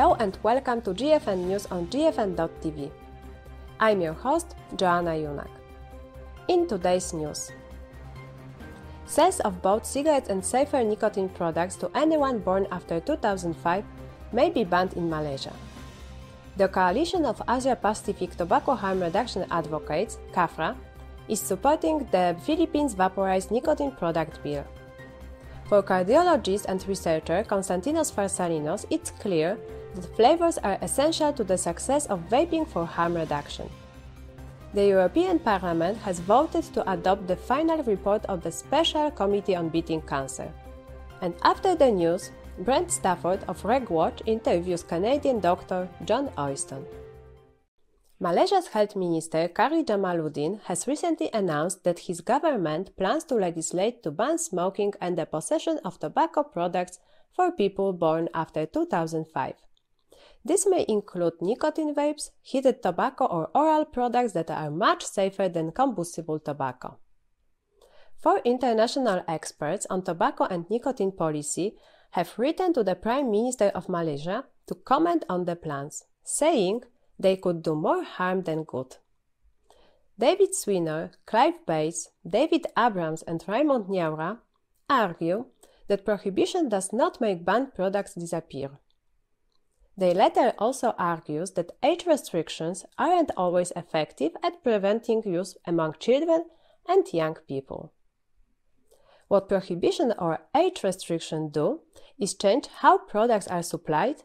Hello and welcome to GFN News on GFN.tv. I'm your host, Joanna Junak. In today's news, sales of both cigarettes and safer nicotine products to anyone born after 2005 may be banned in Malaysia. The Coalition of Asia Pacific Tobacco Harm Reduction Advocates, CAPHRA, is supporting the Philippines Vaporized Nicotine Product Bill. For cardiologist and researcher Konstantinos Farsalinos, it's clear that flavors are essential to the success of vaping for harm reduction. The European Parliament has voted to adopt the final report of the Special Committee on Beating Cancer. And after the news, Brent Stafford of RegWatch interviews Canadian doctor John Oyston. Malaysia's Health Minister Khairy Jamaluddin has recently announced that his government plans to legislate to ban smoking and the possession of tobacco products for people born after 2005. This may include nicotine vapes, heated tobacco, or oral products that are much safer than combustible tobacco. Four international experts on tobacco and nicotine policy have written to the Prime Minister of Malaysia to comment on the plans, saying they could do more harm than good. David Sweanor, Clive Bates, David Abrams, and Raymond Niaura argue that prohibition does not make banned products disappear. The letter also argues that age restrictions aren't always effective at preventing use among children and young people. What prohibition or age restriction do is change how products are supplied,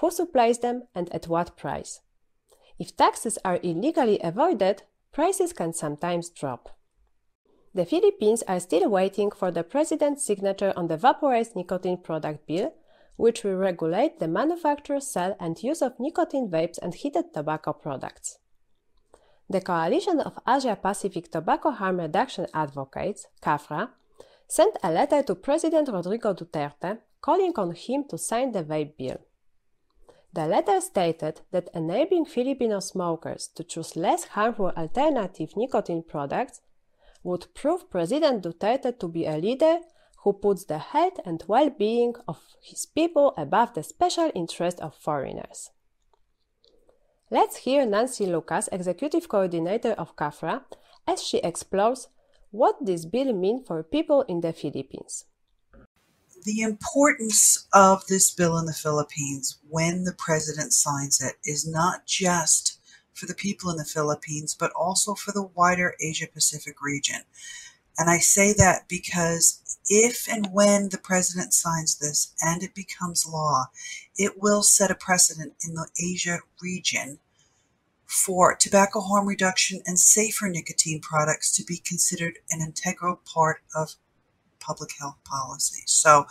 who supplies them, and at what price. If taxes are illegally avoided, prices can sometimes drop. The Philippines are still waiting for the president's signature on the vaporized nicotine product bill, which will regulate the manufacture, sale, and use of nicotine vapes and heated tobacco products. The Coalition of Asia Pacific Tobacco Harm Reduction Advocates, CAPHRA, sent a letter to President Rodrigo Duterte calling on him to sign the vape bill. The letter stated that enabling Filipino smokers to choose less harmful alternative nicotine products would prove President Duterte to be a leader who puts the health and well being of his people above the special interest of foreigners. Let's hear Nancy Loucas, Executive Coordinator of CAPHRA, as she explores what this bill means for people in the Philippines the importance of this bill in the Philippines when the president signs it is not just for the people in the Philippines, but also for the wider Asia Pacific region. And I say that because if and when the president signs this and it becomes law, it will set a precedent in the Asia region for tobacco harm reduction and safer nicotine products to be considered an integral part of public health policy. So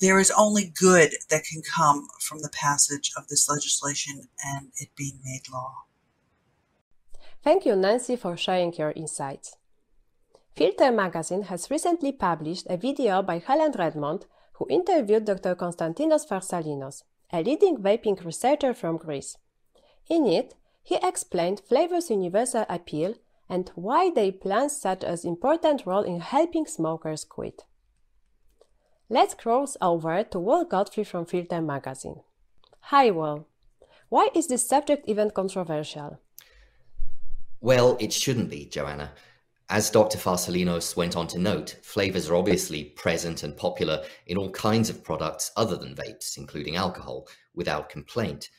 there is only good that can come from the passage of this legislation and it being made law. Thank you, Nancy, for sharing your insights. Filter magazine has recently published a video by Helen Redmond, who interviewed Dr. Konstantinos Farsalinos, a leading vaping researcher from Greece. In it, he explained flavor's universal appeal and why they play such an important role in helping smokers quit. Let's cross over to Will Godfrey from Filter magazine. Hi, Will. Why is this subject even controversial? Well, it shouldn't be, Joanna. As Dr. Farsalinos went on to note, flavors are obviously present and popular in all kinds of products other than vapes, including alcohol, without complaint.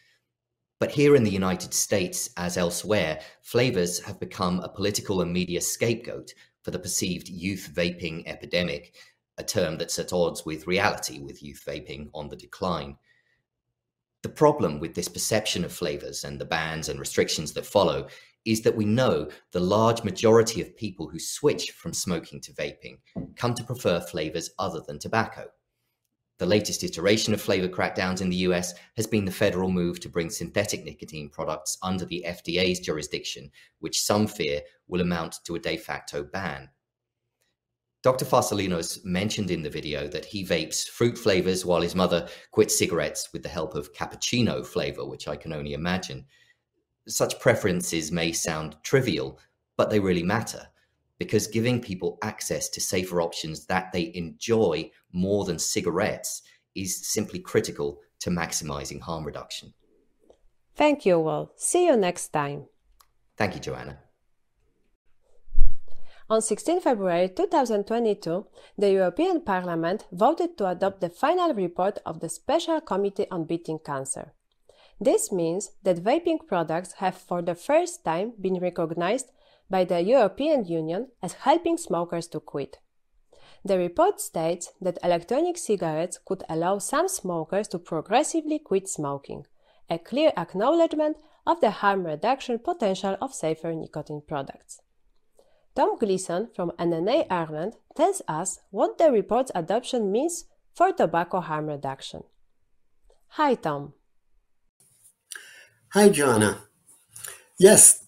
But here in the United States, as elsewhere, flavors have become a political and media scapegoat for the perceived youth vaping epidemic, a term that's at odds with reality, with youth vaping on the decline. The problem with this perception of flavors and the bans and restrictions that follow is that we know the large majority of people who switch from smoking to vaping come to prefer flavors other than tobacco. The latest iteration of flavor crackdowns in the US has been the federal move to bring synthetic nicotine products under the FDA's jurisdiction, which some fear will amount to a de facto ban. Dr. Farsalinos mentioned in the video that he vapes fruit flavors while his mother quits cigarettes with the help of cappuccino flavor, which I can only imagine. Such preferences may sound trivial, but they really matter because giving people access to safer options that they enjoy more than cigarettes is simply critical to maximizing harm reduction. Thank you all. See you next time. Thank you, Joanna. On 16 February 2022, the European Parliament voted to adopt the final report of the Special Committee on Beating Cancer. This means that vaping products have for the first time been recognized by the European Union as helping smokers to quit. The report states that electronic cigarettes could allow some smokers to progressively quit smoking, a clear acknowledgement of the harm reduction potential of safer nicotine products. Tom Gleeson from NNA Ireland tells us what the report's adoption means for tobacco harm reduction. Hi, Tom. Hi, Joanna. Yes,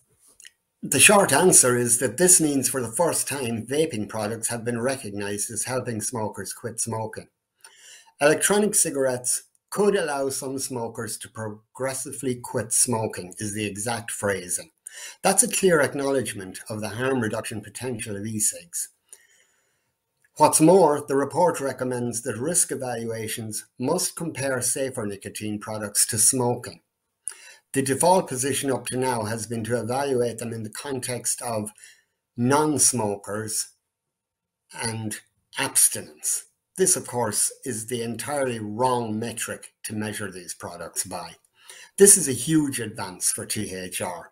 the short answer is that this means for the first time vaping products have been recognized as helping smokers quit smoking. Electronic cigarettes could allow some smokers to progressively quit smoking, is the exact phrasing. That's a clear acknowledgement of the harm reduction potential of e-cigs. What's more, the report recommends that risk evaluations must compare safer nicotine products to smoking. The default position up to now has been to evaluate them in the context of non smokers and abstinence. This, of course, is the entirely wrong metric to measure these products by. This is a huge advance for THR.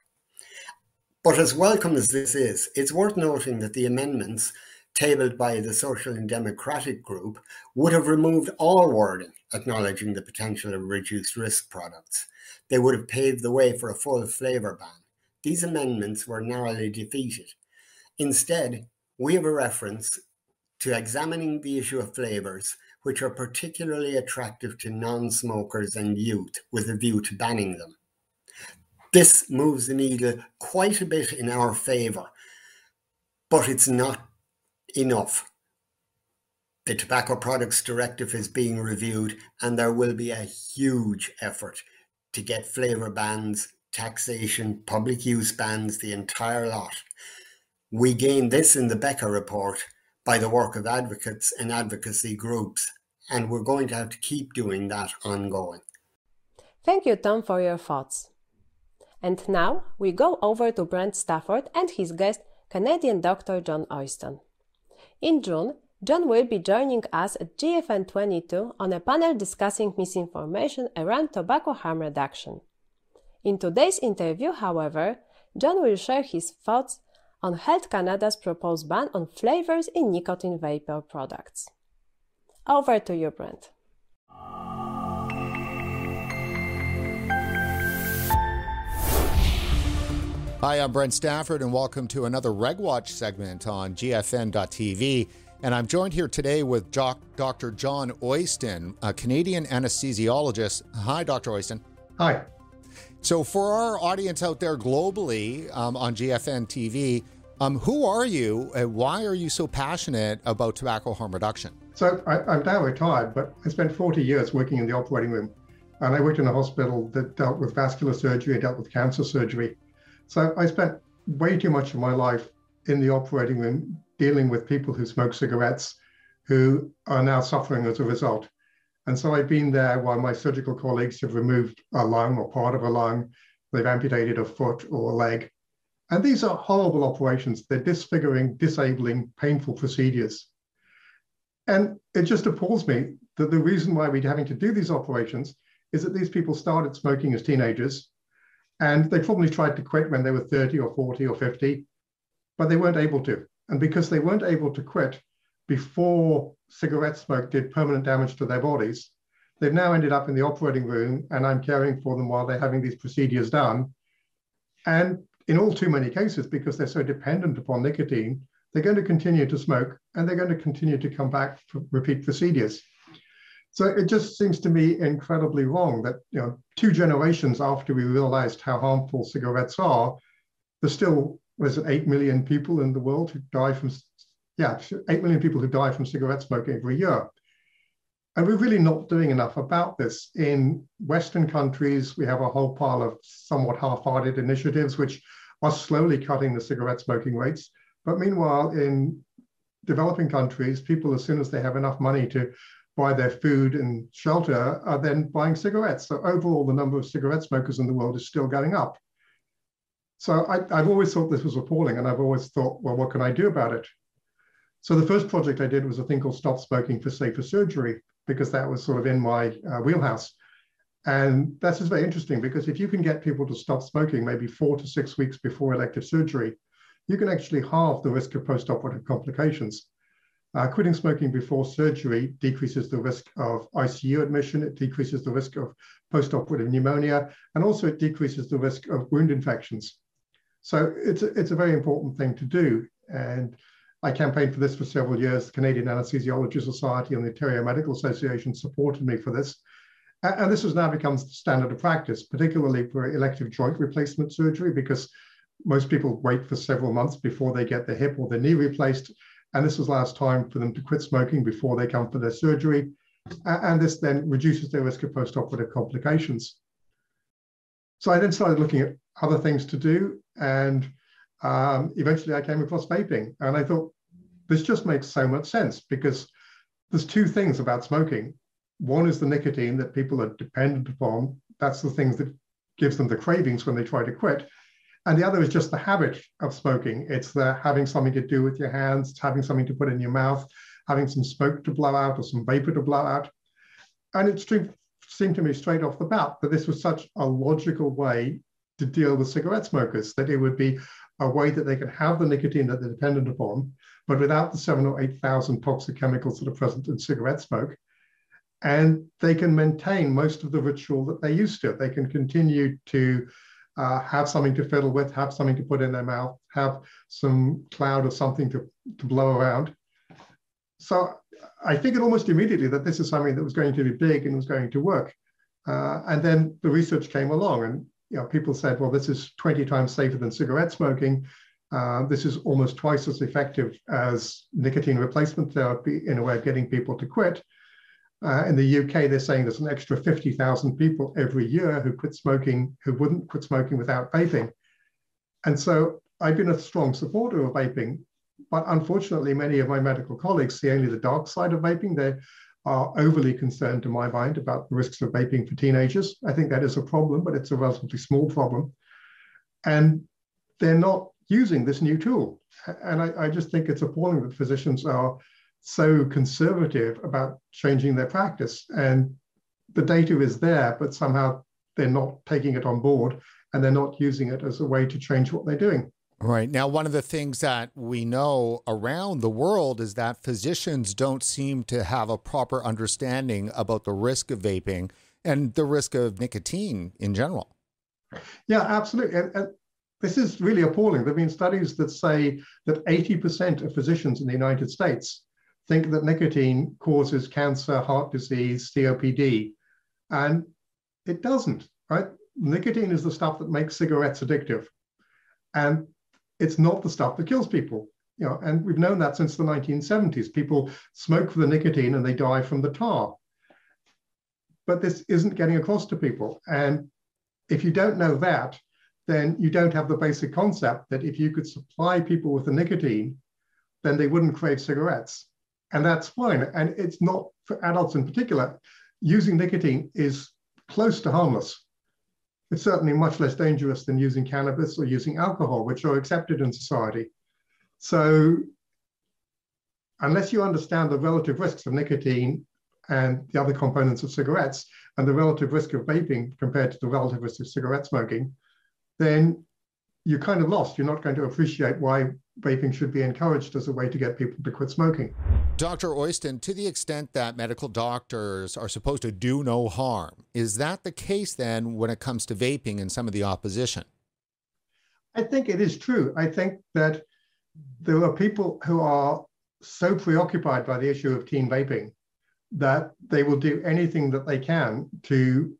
But as welcome as this is, it's worth noting that the amendments tabled by the Social and Democratic Group would have removed all wording acknowledging the potential of reduced risk products. They would have paved the way for a full flavour ban. These amendments were narrowly defeated. Instead, we have a reference to examining the issue of flavours which are particularly attractive to non smokers and youth with a view to banning them. This moves the needle quite a bit in our favour, but it's not enough. The Tobacco Products Directive is being reviewed, and there will be a huge effort to get flavour bans, taxation, public use bans, the entire lot. We gained this in the BECA report by the work of advocates and advocacy groups, and we're going to have to keep doing that ongoing. Thank you, Tom, for your thoughts. And now we go over to Brent Stafford and his guest, Canadian Dr. John Oyston. In June, John will be joining us at GFN 22 on a panel discussing misinformation around tobacco harm reduction. In today's interview, however, John will share his thoughts on Health Canada's proposed ban on flavors in nicotine vapor products. Over to you, Brent. Hi, I'm Brent Stafford, and welcome to another RegWatch segment on GFN.tv. And I'm joined here today with Dr. John Oyston, a Canadian anesthesiologist. Hi, Dr. Oyston. Hi. So, for our audience out there globally um, on GFN TV, um, who are you and why are you so passionate about tobacco harm reduction? So, I, am now retired, but I spent 40 years working in the operating room. And I worked in a hospital that dealt with vascular surgery, and dealt with cancer surgery. So I spent way too much of my life in the operating room dealing with people who smoke cigarettes who are now suffering as a result. And so I've been there while my surgical colleagues have removed a lung or part of a lung, they've amputated a foot or a leg. And these are horrible operations. They're disfiguring, disabling, painful procedures. And it just appalls me that the reason why we're having to do these operations is that these people started smoking as teenagers and they probably tried to quit when they were 30 or 40 or 50, but they weren't able to. And because they weren't able to quit before cigarette smoke did permanent damage to their bodies, they've now ended up in the operating room and I'm caring for them while they're having these procedures done. And in all too many cases, because they're so dependent upon nicotine, they're going to continue to smoke and they're going to continue to come back for repeat procedures. So it just seems to me incredibly wrong that you know two generations after we realized how harmful cigarettes are, there's still was it eight million people in the world who die from yeah eight million people who die from cigarette smoking every year, and we're really not doing enough about this in Western countries. We have a whole pile of somewhat half-hearted initiatives which are slowly cutting the cigarette smoking rates, but meanwhile in developing countries, people as soon as they have enough money to buy their food and shelter are then buying cigarettes. So overall, the number of cigarette smokers in the world is still going up. So I, have always thought this was appalling, and I've always thought, well, what can I do about it? So the first project I did was a thing called Stop Smoking for Safer Surgery, because that was sort of in my uh, wheelhouse. And that's just very interesting because if you can get people to stop smoking maybe four to six weeks before elective surgery, you can actually halve the risk of postoperative complications. Uh, quitting smoking before surgery decreases the risk of ICU admission, it decreases the risk of postoperative pneumonia, and also it decreases the risk of wound infections. So it's a, it's a very important thing to do. And I campaigned for this for several years. The Canadian Anesthesiology Society and the Ontario Medical Association supported me for this. And this has now become standard of practice, particularly for elective joint replacement surgery, because most people wait for several months before they get their hip or their knee replaced. And this allows time for them to quit smoking before they come for their surgery. And this then reduces their risk of postoperative complications. So I then started looking at other things to do. And um, eventually I came across vaping. And I thought, this just makes so much sense because there's two things about smoking. One is the nicotine that people are dependent upon. That's the things that gives them the cravings when they try to quit. And the other is just the habit of smoking. It's the having something to do with your hands, having something to put in your mouth, having some smoke to blow out or some vapor to blow out. And it seemed to me straight off the bat that this was such a logical way to deal with cigarette smokers, that it would be a way that they could have the nicotine that they're dependent upon, but without the seven or 8,000 toxic chemicals that are present in cigarette smoke. And they can maintain most of the ritual that they used to. They can continue to uh, have something to fiddle with, have something to put in their mouth, have some cloud or something to, to blow around. So I figured almost immediately that this is something that was going to be big and was going to work. Uh, and then the research came along and you know, people said, well, this is 20 times safer than cigarette smoking. Uh, this is almost twice as effective as nicotine replacement therapy in a way of getting people to quit. Uh, in the UK, they're saying there's an extra 50,000 people every year who quit smoking, who wouldn't quit smoking without vaping. And so I've been a strong supporter of vaping, but unfortunately, many of my medical colleagues see only the dark side of vaping. They are overly concerned, to my mind, about the risks of vaping for teenagers. I think that is a problem, but it's a relatively small problem. And they're not using this new tool. And I, I just think it's appalling that physicians are so conservative about changing their practice. And the data is there, but somehow they're not taking it on board and they're not using it as a way to change what they're doing. Right. Now, one of the things that we know around the world is that physicians don't seem to have a proper understanding about the risk of vaping and the risk of nicotine in general. Yeah, absolutely. And, and this is really appalling. There have been studies that say that 80% of physicians in the United States think that nicotine causes cancer, heart disease, COPD. And it doesn't, right? Nicotine is the stuff that makes cigarettes addictive. And it's not the stuff that kills people. You know, and we've known that since the 1970s. People smoke for the nicotine and they die from the tar. But this isn't getting across to people. And if you don't know that, then you don't have the basic concept that if you could supply people with the nicotine, then they wouldn't crave cigarettes and that's fine. And it's not for adults in particular. Using nicotine is close to harmless. It's certainly much less dangerous than using cannabis or using alcohol, which are accepted in society. So, unless you understand the relative risks of nicotine and the other components of cigarettes and the relative risk of vaping compared to the relative risk of cigarette smoking, then you're kind of lost. You're not going to appreciate why vaping should be encouraged as a way to get people to quit smoking. Dr. Oyston, to the extent that medical doctors are supposed to do no harm, is that the case then when it comes to vaping and some of the opposition? I think it is true. I think that there are people who are so preoccupied by the issue of teen vaping that they will do anything that they can to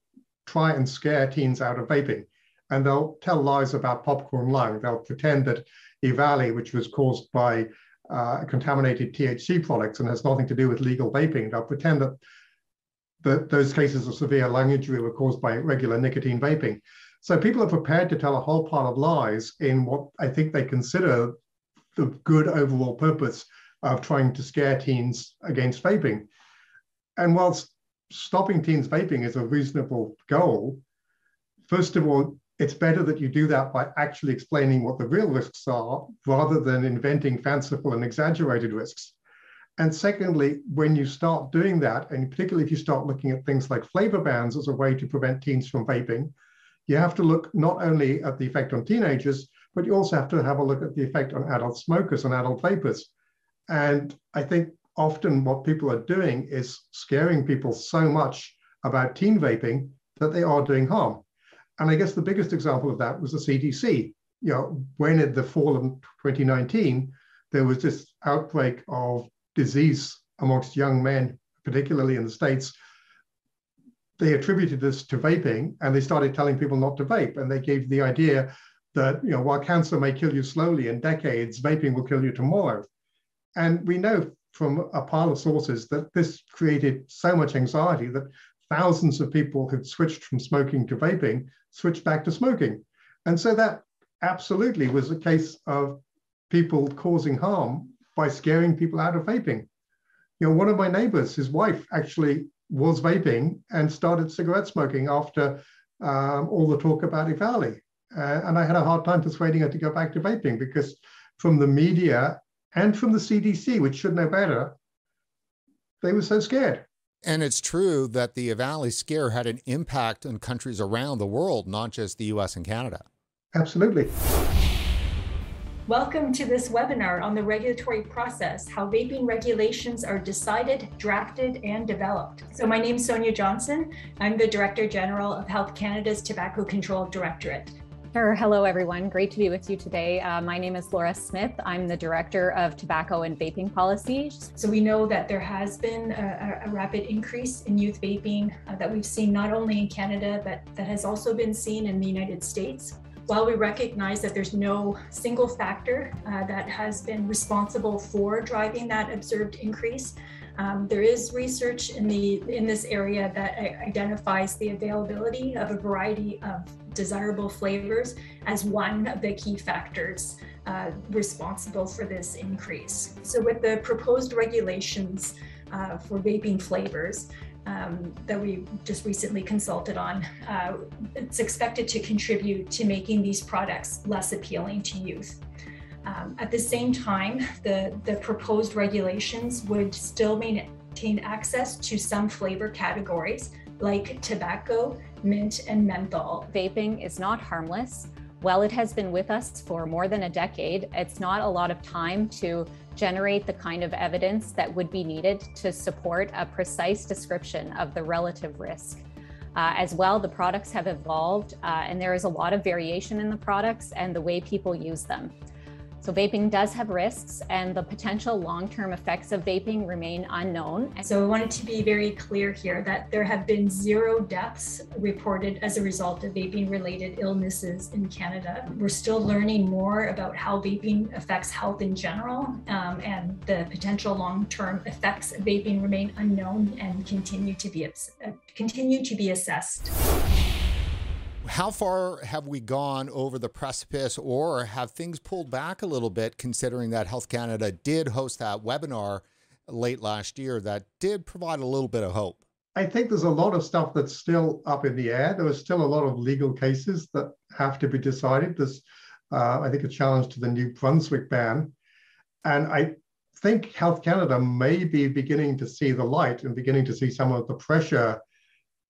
try and scare teens out of vaping. And they'll tell lies about popcorn lung. They'll pretend that EVALI, which was caused by uh, contaminated THC products and has nothing to do with legal vaping. They'll pretend that, that those cases of severe lung injury were caused by regular nicotine vaping. So people are prepared to tell a whole pile of lies in what I think they consider the good overall purpose of trying to scare teens against vaping. And whilst stopping teens vaping is a reasonable goal, first of all, it's better that you do that by actually explaining what the real risks are rather than inventing fanciful and exaggerated risks. And secondly, when you start doing that, and particularly if you start looking at things like flavor bans as a way to prevent teens from vaping, you have to look not only at the effect on teenagers, but you also have to have a look at the effect on adult smokers and adult vapers. And I think often what people are doing is scaring people so much about teen vaping that they are doing harm. And I guess the biggest example of that was the CDC. You know, when at the fall of 2019, there was this outbreak of disease amongst young men, particularly in the States, they attributed this to vaping and they started telling people not to vape. And they gave the idea that, you know, while cancer may kill you slowly in decades, vaping will kill you tomorrow. And we know from a pile of sources that this created so much anxiety that thousands of people who'd switched from smoking to vaping switched back to smoking. And so that absolutely was a case of people causing harm by scaring people out of vaping. You know, one of my neighbors, his wife actually was vaping and started cigarette smoking after um, all the talk about EVALI. Uh, and I had a hard time persuading her to go back to vaping because from the media and from the CDC, which should know better, they were so scared. And it's true that the EVALI scare had an impact on countries around the world, not just the US and Canada. Absolutely. Welcome to this webinar on the regulatory process, how vaping regulations are decided, drafted, and developed. So my name is Sonia Johnson. I'm the Director General of Health Canada's Tobacco Control Directorate. Sure. Hello, everyone. Great to be with you today. Uh, my name is Laura Smith. I'm the Director of Tobacco and Vaping Policy. So, we know that there has been a, a rapid increase in youth vaping uh, that we've seen not only in Canada, but that has also been seen in the United States. While we recognize that there's no single factor uh, that has been responsible for driving that observed increase, um, there is research in the in this area that identifies the availability of a variety of desirable flavors as one of the key factors uh, responsible for this increase. So with the proposed regulations uh, for vaping flavors, um, that we just recently consulted on, uh, it's expected to contribute to making these products less appealing to youth. Um, at the same time, the, the proposed regulations would still maintain access to some flavor categories like tobacco, mint, and menthol. Vaping is not harmless. While it has been with us for more than a decade, it's not a lot of time to generate the kind of evidence that would be needed to support a precise description of the relative risk. Uh, as well, the products have evolved uh, and there is a lot of variation in the products and the way people use them. So vaping does have risks and the potential long-term effects of vaping remain unknown. So I wanted to be very clear here that there have been zero deaths reported as a result of vaping related illnesses in Canada. We're still learning more about how vaping affects health in general um, and the potential long-term effects of vaping remain unknown and continue to be, uh, continue to be assessed how far have we gone over the precipice, or have things pulled back a little bit, considering that Health Canada did host that webinar late last year that did provide a little bit of hope? I think there's a lot of stuff that's still up in the air. There are still a lot of legal cases that have to be decided. There's, uh, I think, a challenge to the New Brunswick ban. And I think Health Canada may be beginning to see the light and beginning to see some of the pressure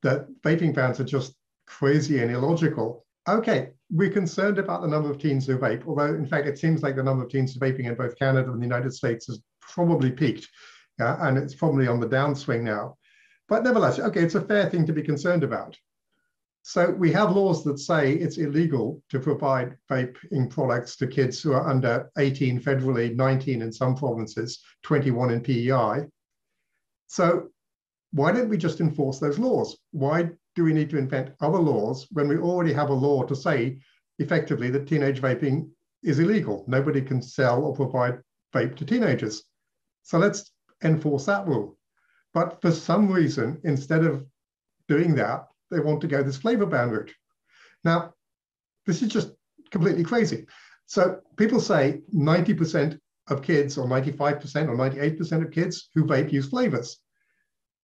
that vaping bans are just crazy and illogical. Okay, we're concerned about the number of teens who vape, although in fact it seems like the number of teens vaping in both Canada and the United States has probably peaked, yeah, and it's probably on the downswing now. But nevertheless, okay, it's a fair thing to be concerned about. So we have laws that say it's illegal to provide vaping products to kids who are under 18 federally, 19 in some provinces, 21 in PEI. So why don't we just enforce those laws? Why do we need to invent other laws when we already have a law to say effectively that teenage vaping is illegal? Nobody can sell or provide vape to teenagers. So let's enforce that rule. But for some reason, instead of doing that, they want to go this flavor ban route. Now, this is just completely crazy. So people say 90% of kids or 95% or 98% of kids who vape use flavors.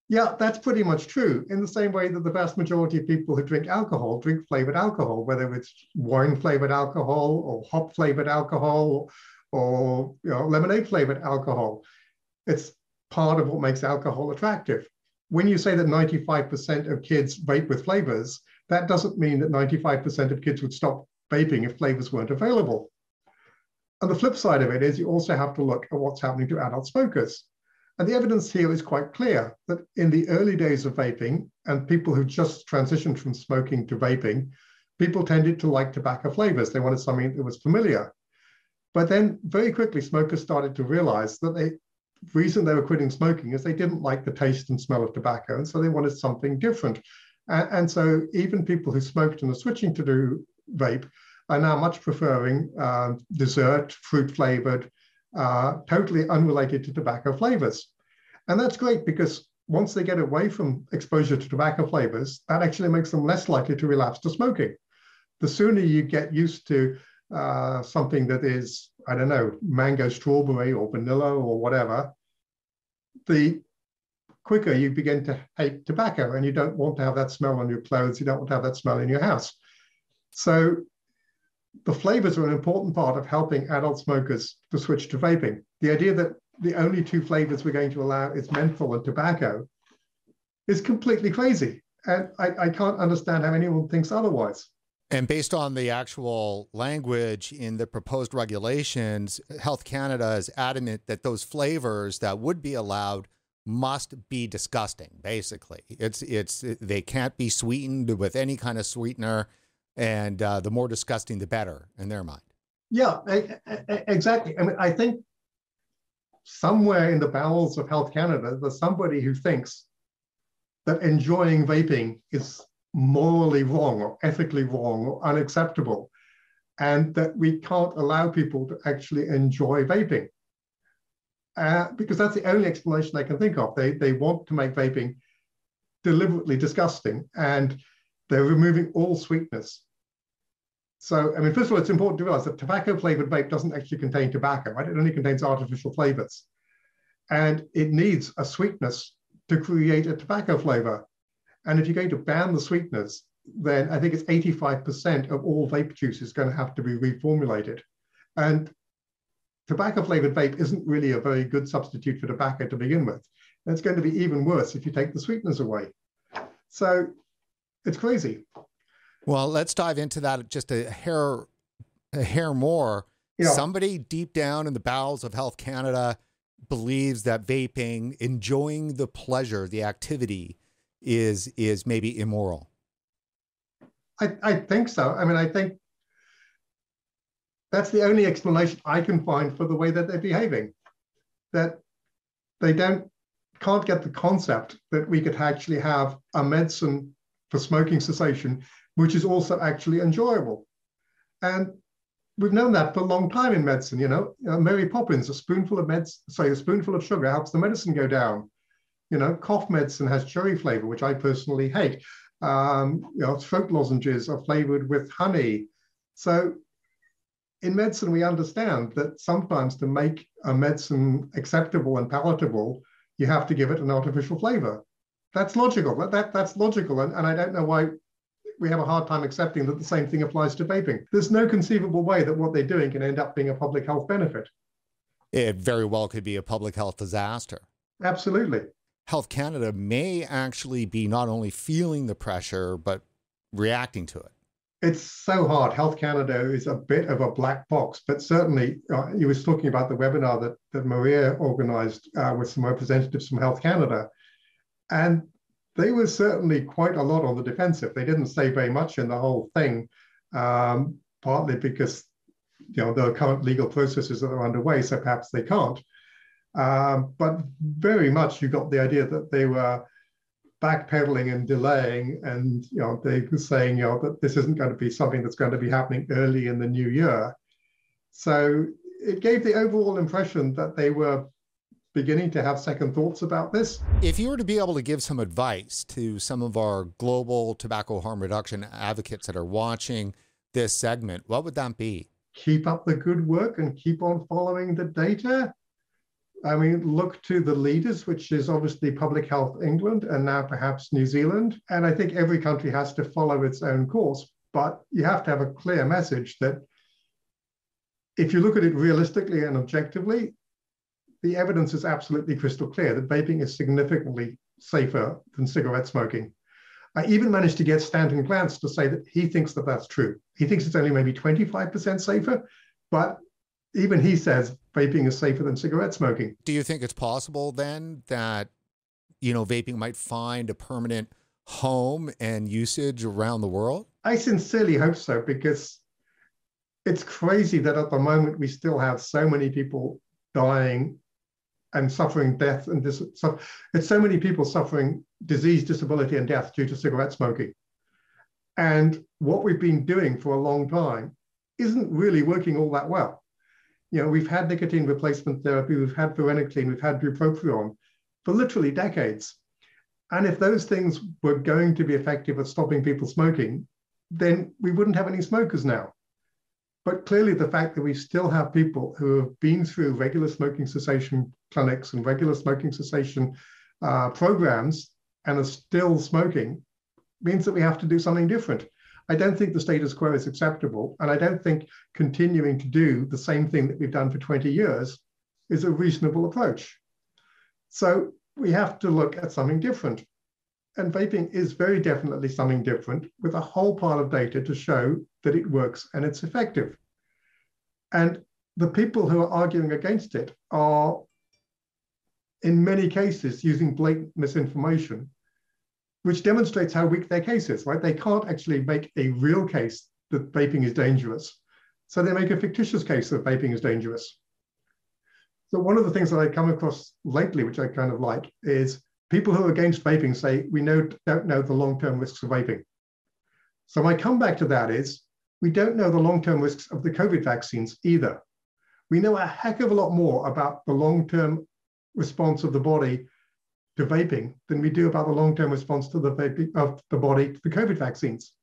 Yeah, that's pretty much true. In the same way that the vast majority of people who drink alcohol drink flavored alcohol, whether it's wine flavored alcohol or hop flavored alcohol or you know, lemonade flavored alcohol. It's part of what makes alcohol attractive. When you say that 95% of kids vape with flavors, that doesn't mean that 95% of kids would stop vaping if flavors weren't available. And the flip side of it is you also have to look at what's happening to adult smokers. And the evidence here is quite clear that in the early days of vaping and people who just transitioned from smoking to vaping, people tended to like tobacco flavors. They wanted something that was familiar. But then very quickly, smokers started to realize that the reason they were quitting smoking is they didn't like the taste and smell of tobacco. And so they wanted something different. And, and so even people who smoked and are switching to do vape are now much preferring uh, dessert, fruit flavored, uh, totally unrelated to tobacco flavors. And that's great because once they get away from exposure to tobacco flavors, that actually makes them less likely to relapse to smoking. The sooner you get used to uh, something that is, I don't know, mango strawberry or vanilla or whatever, the quicker you begin to hate tobacco and you don't want to have that smell on your clothes, you don't want to have that smell in your house. So the flavors are an important part of helping adult smokers to switch to vaping. The idea that the only two flavors we're going to allow is menthol and tobacco is completely crazy. And I, I can't understand how anyone thinks otherwise. And based on the actual language in the proposed regulations, Health Canada is adamant that those flavors that would be allowed must be disgusting. Basically, it's it's they can't be sweetened with any kind of sweetener and uh, the more disgusting, the better in their mind. Yeah, exactly. I mean, I think somewhere in the bowels of Health Canada, there's somebody who thinks that enjoying vaping is morally wrong or ethically wrong or unacceptable, and that we can't allow people to actually enjoy vaping. Uh, because that's the only explanation I can think of. They, they want to make vaping deliberately disgusting and they're removing all sweetness. So, I mean, first of all, it's important to realize that tobacco flavored vape doesn't actually contain tobacco, right? It only contains artificial flavors. And it needs a sweetness to create a tobacco flavor. And if you're going to ban the sweeteners, then I think it's 85% of all vape juice is going to have to be reformulated. And tobacco flavored vape isn't really a very good substitute for tobacco to begin with. And it's going to be even worse if you take the sweeteners away. So it's crazy. Well, let's dive into that just a hair a hair more. Somebody deep down in the bowels of Health Canada believes that vaping, enjoying the pleasure, the activity, is is maybe immoral. I, I think so. I mean, I think that's the only explanation I can find for the way that they're behaving. That they don't can't get the concept that we could actually have a medicine for smoking cessation which is also actually enjoyable. And we've known that for a long time in medicine. You know, uh, Mary Poppins, a spoonful of meds, sorry, a spoonful of sugar helps the medicine go down. You know, cough medicine has cherry flavor, which I personally hate. Um, you know, throat lozenges are flavored with honey. So in medicine, we understand that sometimes to make a medicine acceptable and palatable, you have to give it an artificial flavor. That's logical. That, that that's logical, and, and I don't know why we have a hard time accepting that the same thing applies to vaping. There's no conceivable way that what they're doing can end up being a public health benefit. It very well could be a public health disaster. Absolutely. Health Canada may actually be not only feeling the pressure, but reacting to it. It's so hard. Health Canada is a bit of a black box, but certainly, uh, you was talking about the webinar that, that Maria organized uh, with some representatives from Health Canada. And they were certainly quite a lot on the defensive. They didn't say very much in the whole thing, um, partly because you know there are current legal processes that are underway, so perhaps they can't. Um, but very much you got the idea that they were backpedaling and delaying, and you know they were saying you know that this isn't going to be something that's going to be happening early in the new year. So it gave the overall impression that they were beginning to have second thoughts about this. If you were to be able to give some advice to some of our global tobacco harm reduction advocates that are watching this segment, what would that be? Keep up the good work and keep on following the data. I mean, look to the leaders, which is obviously Public Health England and now perhaps New Zealand. And I think every country has to follow its own course. But you have to have a clear message that if you look at it realistically and objectively, the evidence is absolutely crystal clear that vaping is significantly safer than cigarette smoking. I even managed to get Stanton Glantz to say that he thinks that that's true. He thinks it's only maybe 25% safer, but even he says vaping is safer than cigarette smoking. Do you think it's possible then that, you know, vaping might find a permanent home and usage around the world? I sincerely hope so because it's crazy that at the moment we still have so many people dying and suffering death and dis- so, it's so many people suffering disease, disability, and death due to cigarette smoking. And what we've been doing for a long time isn't really working all that well. You know, we've had nicotine replacement therapy, we've had varenicline, we've had bupropion for literally decades. And if those things were going to be effective at stopping people smoking, then we wouldn't have any smokers now. But clearly, the fact that we still have people who have been through regular smoking cessation clinics and regular smoking cessation uh, programs and are still smoking means that we have to do something different. I don't think the status quo is acceptable. And I don't think continuing to do the same thing that we've done for 20 years is a reasonable approach. So we have to look at something different. And vaping is very definitely something different with a whole pile of data to show that it works and it's effective. And the people who are arguing against it are, in many cases, using blatant misinformation which demonstrates how weak their case is, right? They can't actually make a real case that vaping is dangerous. So they make a fictitious case that vaping is dangerous. So one of the things that I come across lately, which I kind of like, is people who are against vaping say, we know, don't know the long-term risks of vaping. So my comeback to that is, we don't know the long-term risks of the COVID vaccines either. We know a heck of a lot more about the long-term response of the body to vaping than we do about the long-term response to the vaping of the body to the COVID vaccines.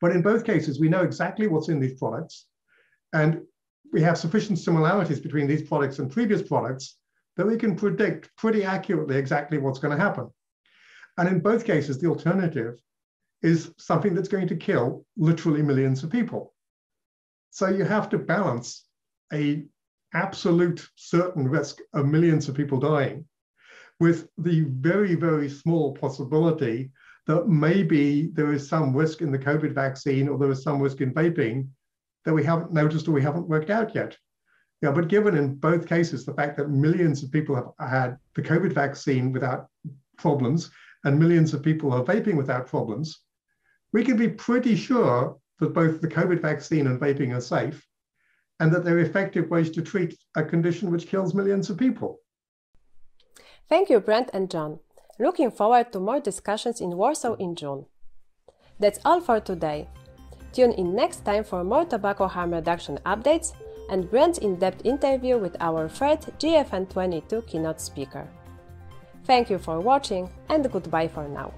But in both cases, we know exactly what's in these products, and we have sufficient similarities between these products and previous products that we can predict pretty accurately exactly what's going to happen. And in both cases, the alternative is something that's going to kill literally millions of people. So you have to balance a absolute certain risk of millions of people dying with the very, very small possibility that maybe there is some risk in the COVID vaccine or there is some risk in vaping that we haven't noticed or we haven't worked out yet. Yeah, but given in both cases the fact that millions of people have had the COVID vaccine without problems and millions of people are vaping without problems, we can be pretty sure that both the COVID vaccine and vaping are safe and that they're effective ways to treat a condition which kills millions of people. Thank you, Brent and John. Looking forward to more discussions in Warsaw in June. That's all for today. Tune in next time for more tobacco harm reduction updates and Brent's in depth interview with our third GFN 22 keynote speaker. Thank you for watching and goodbye for now.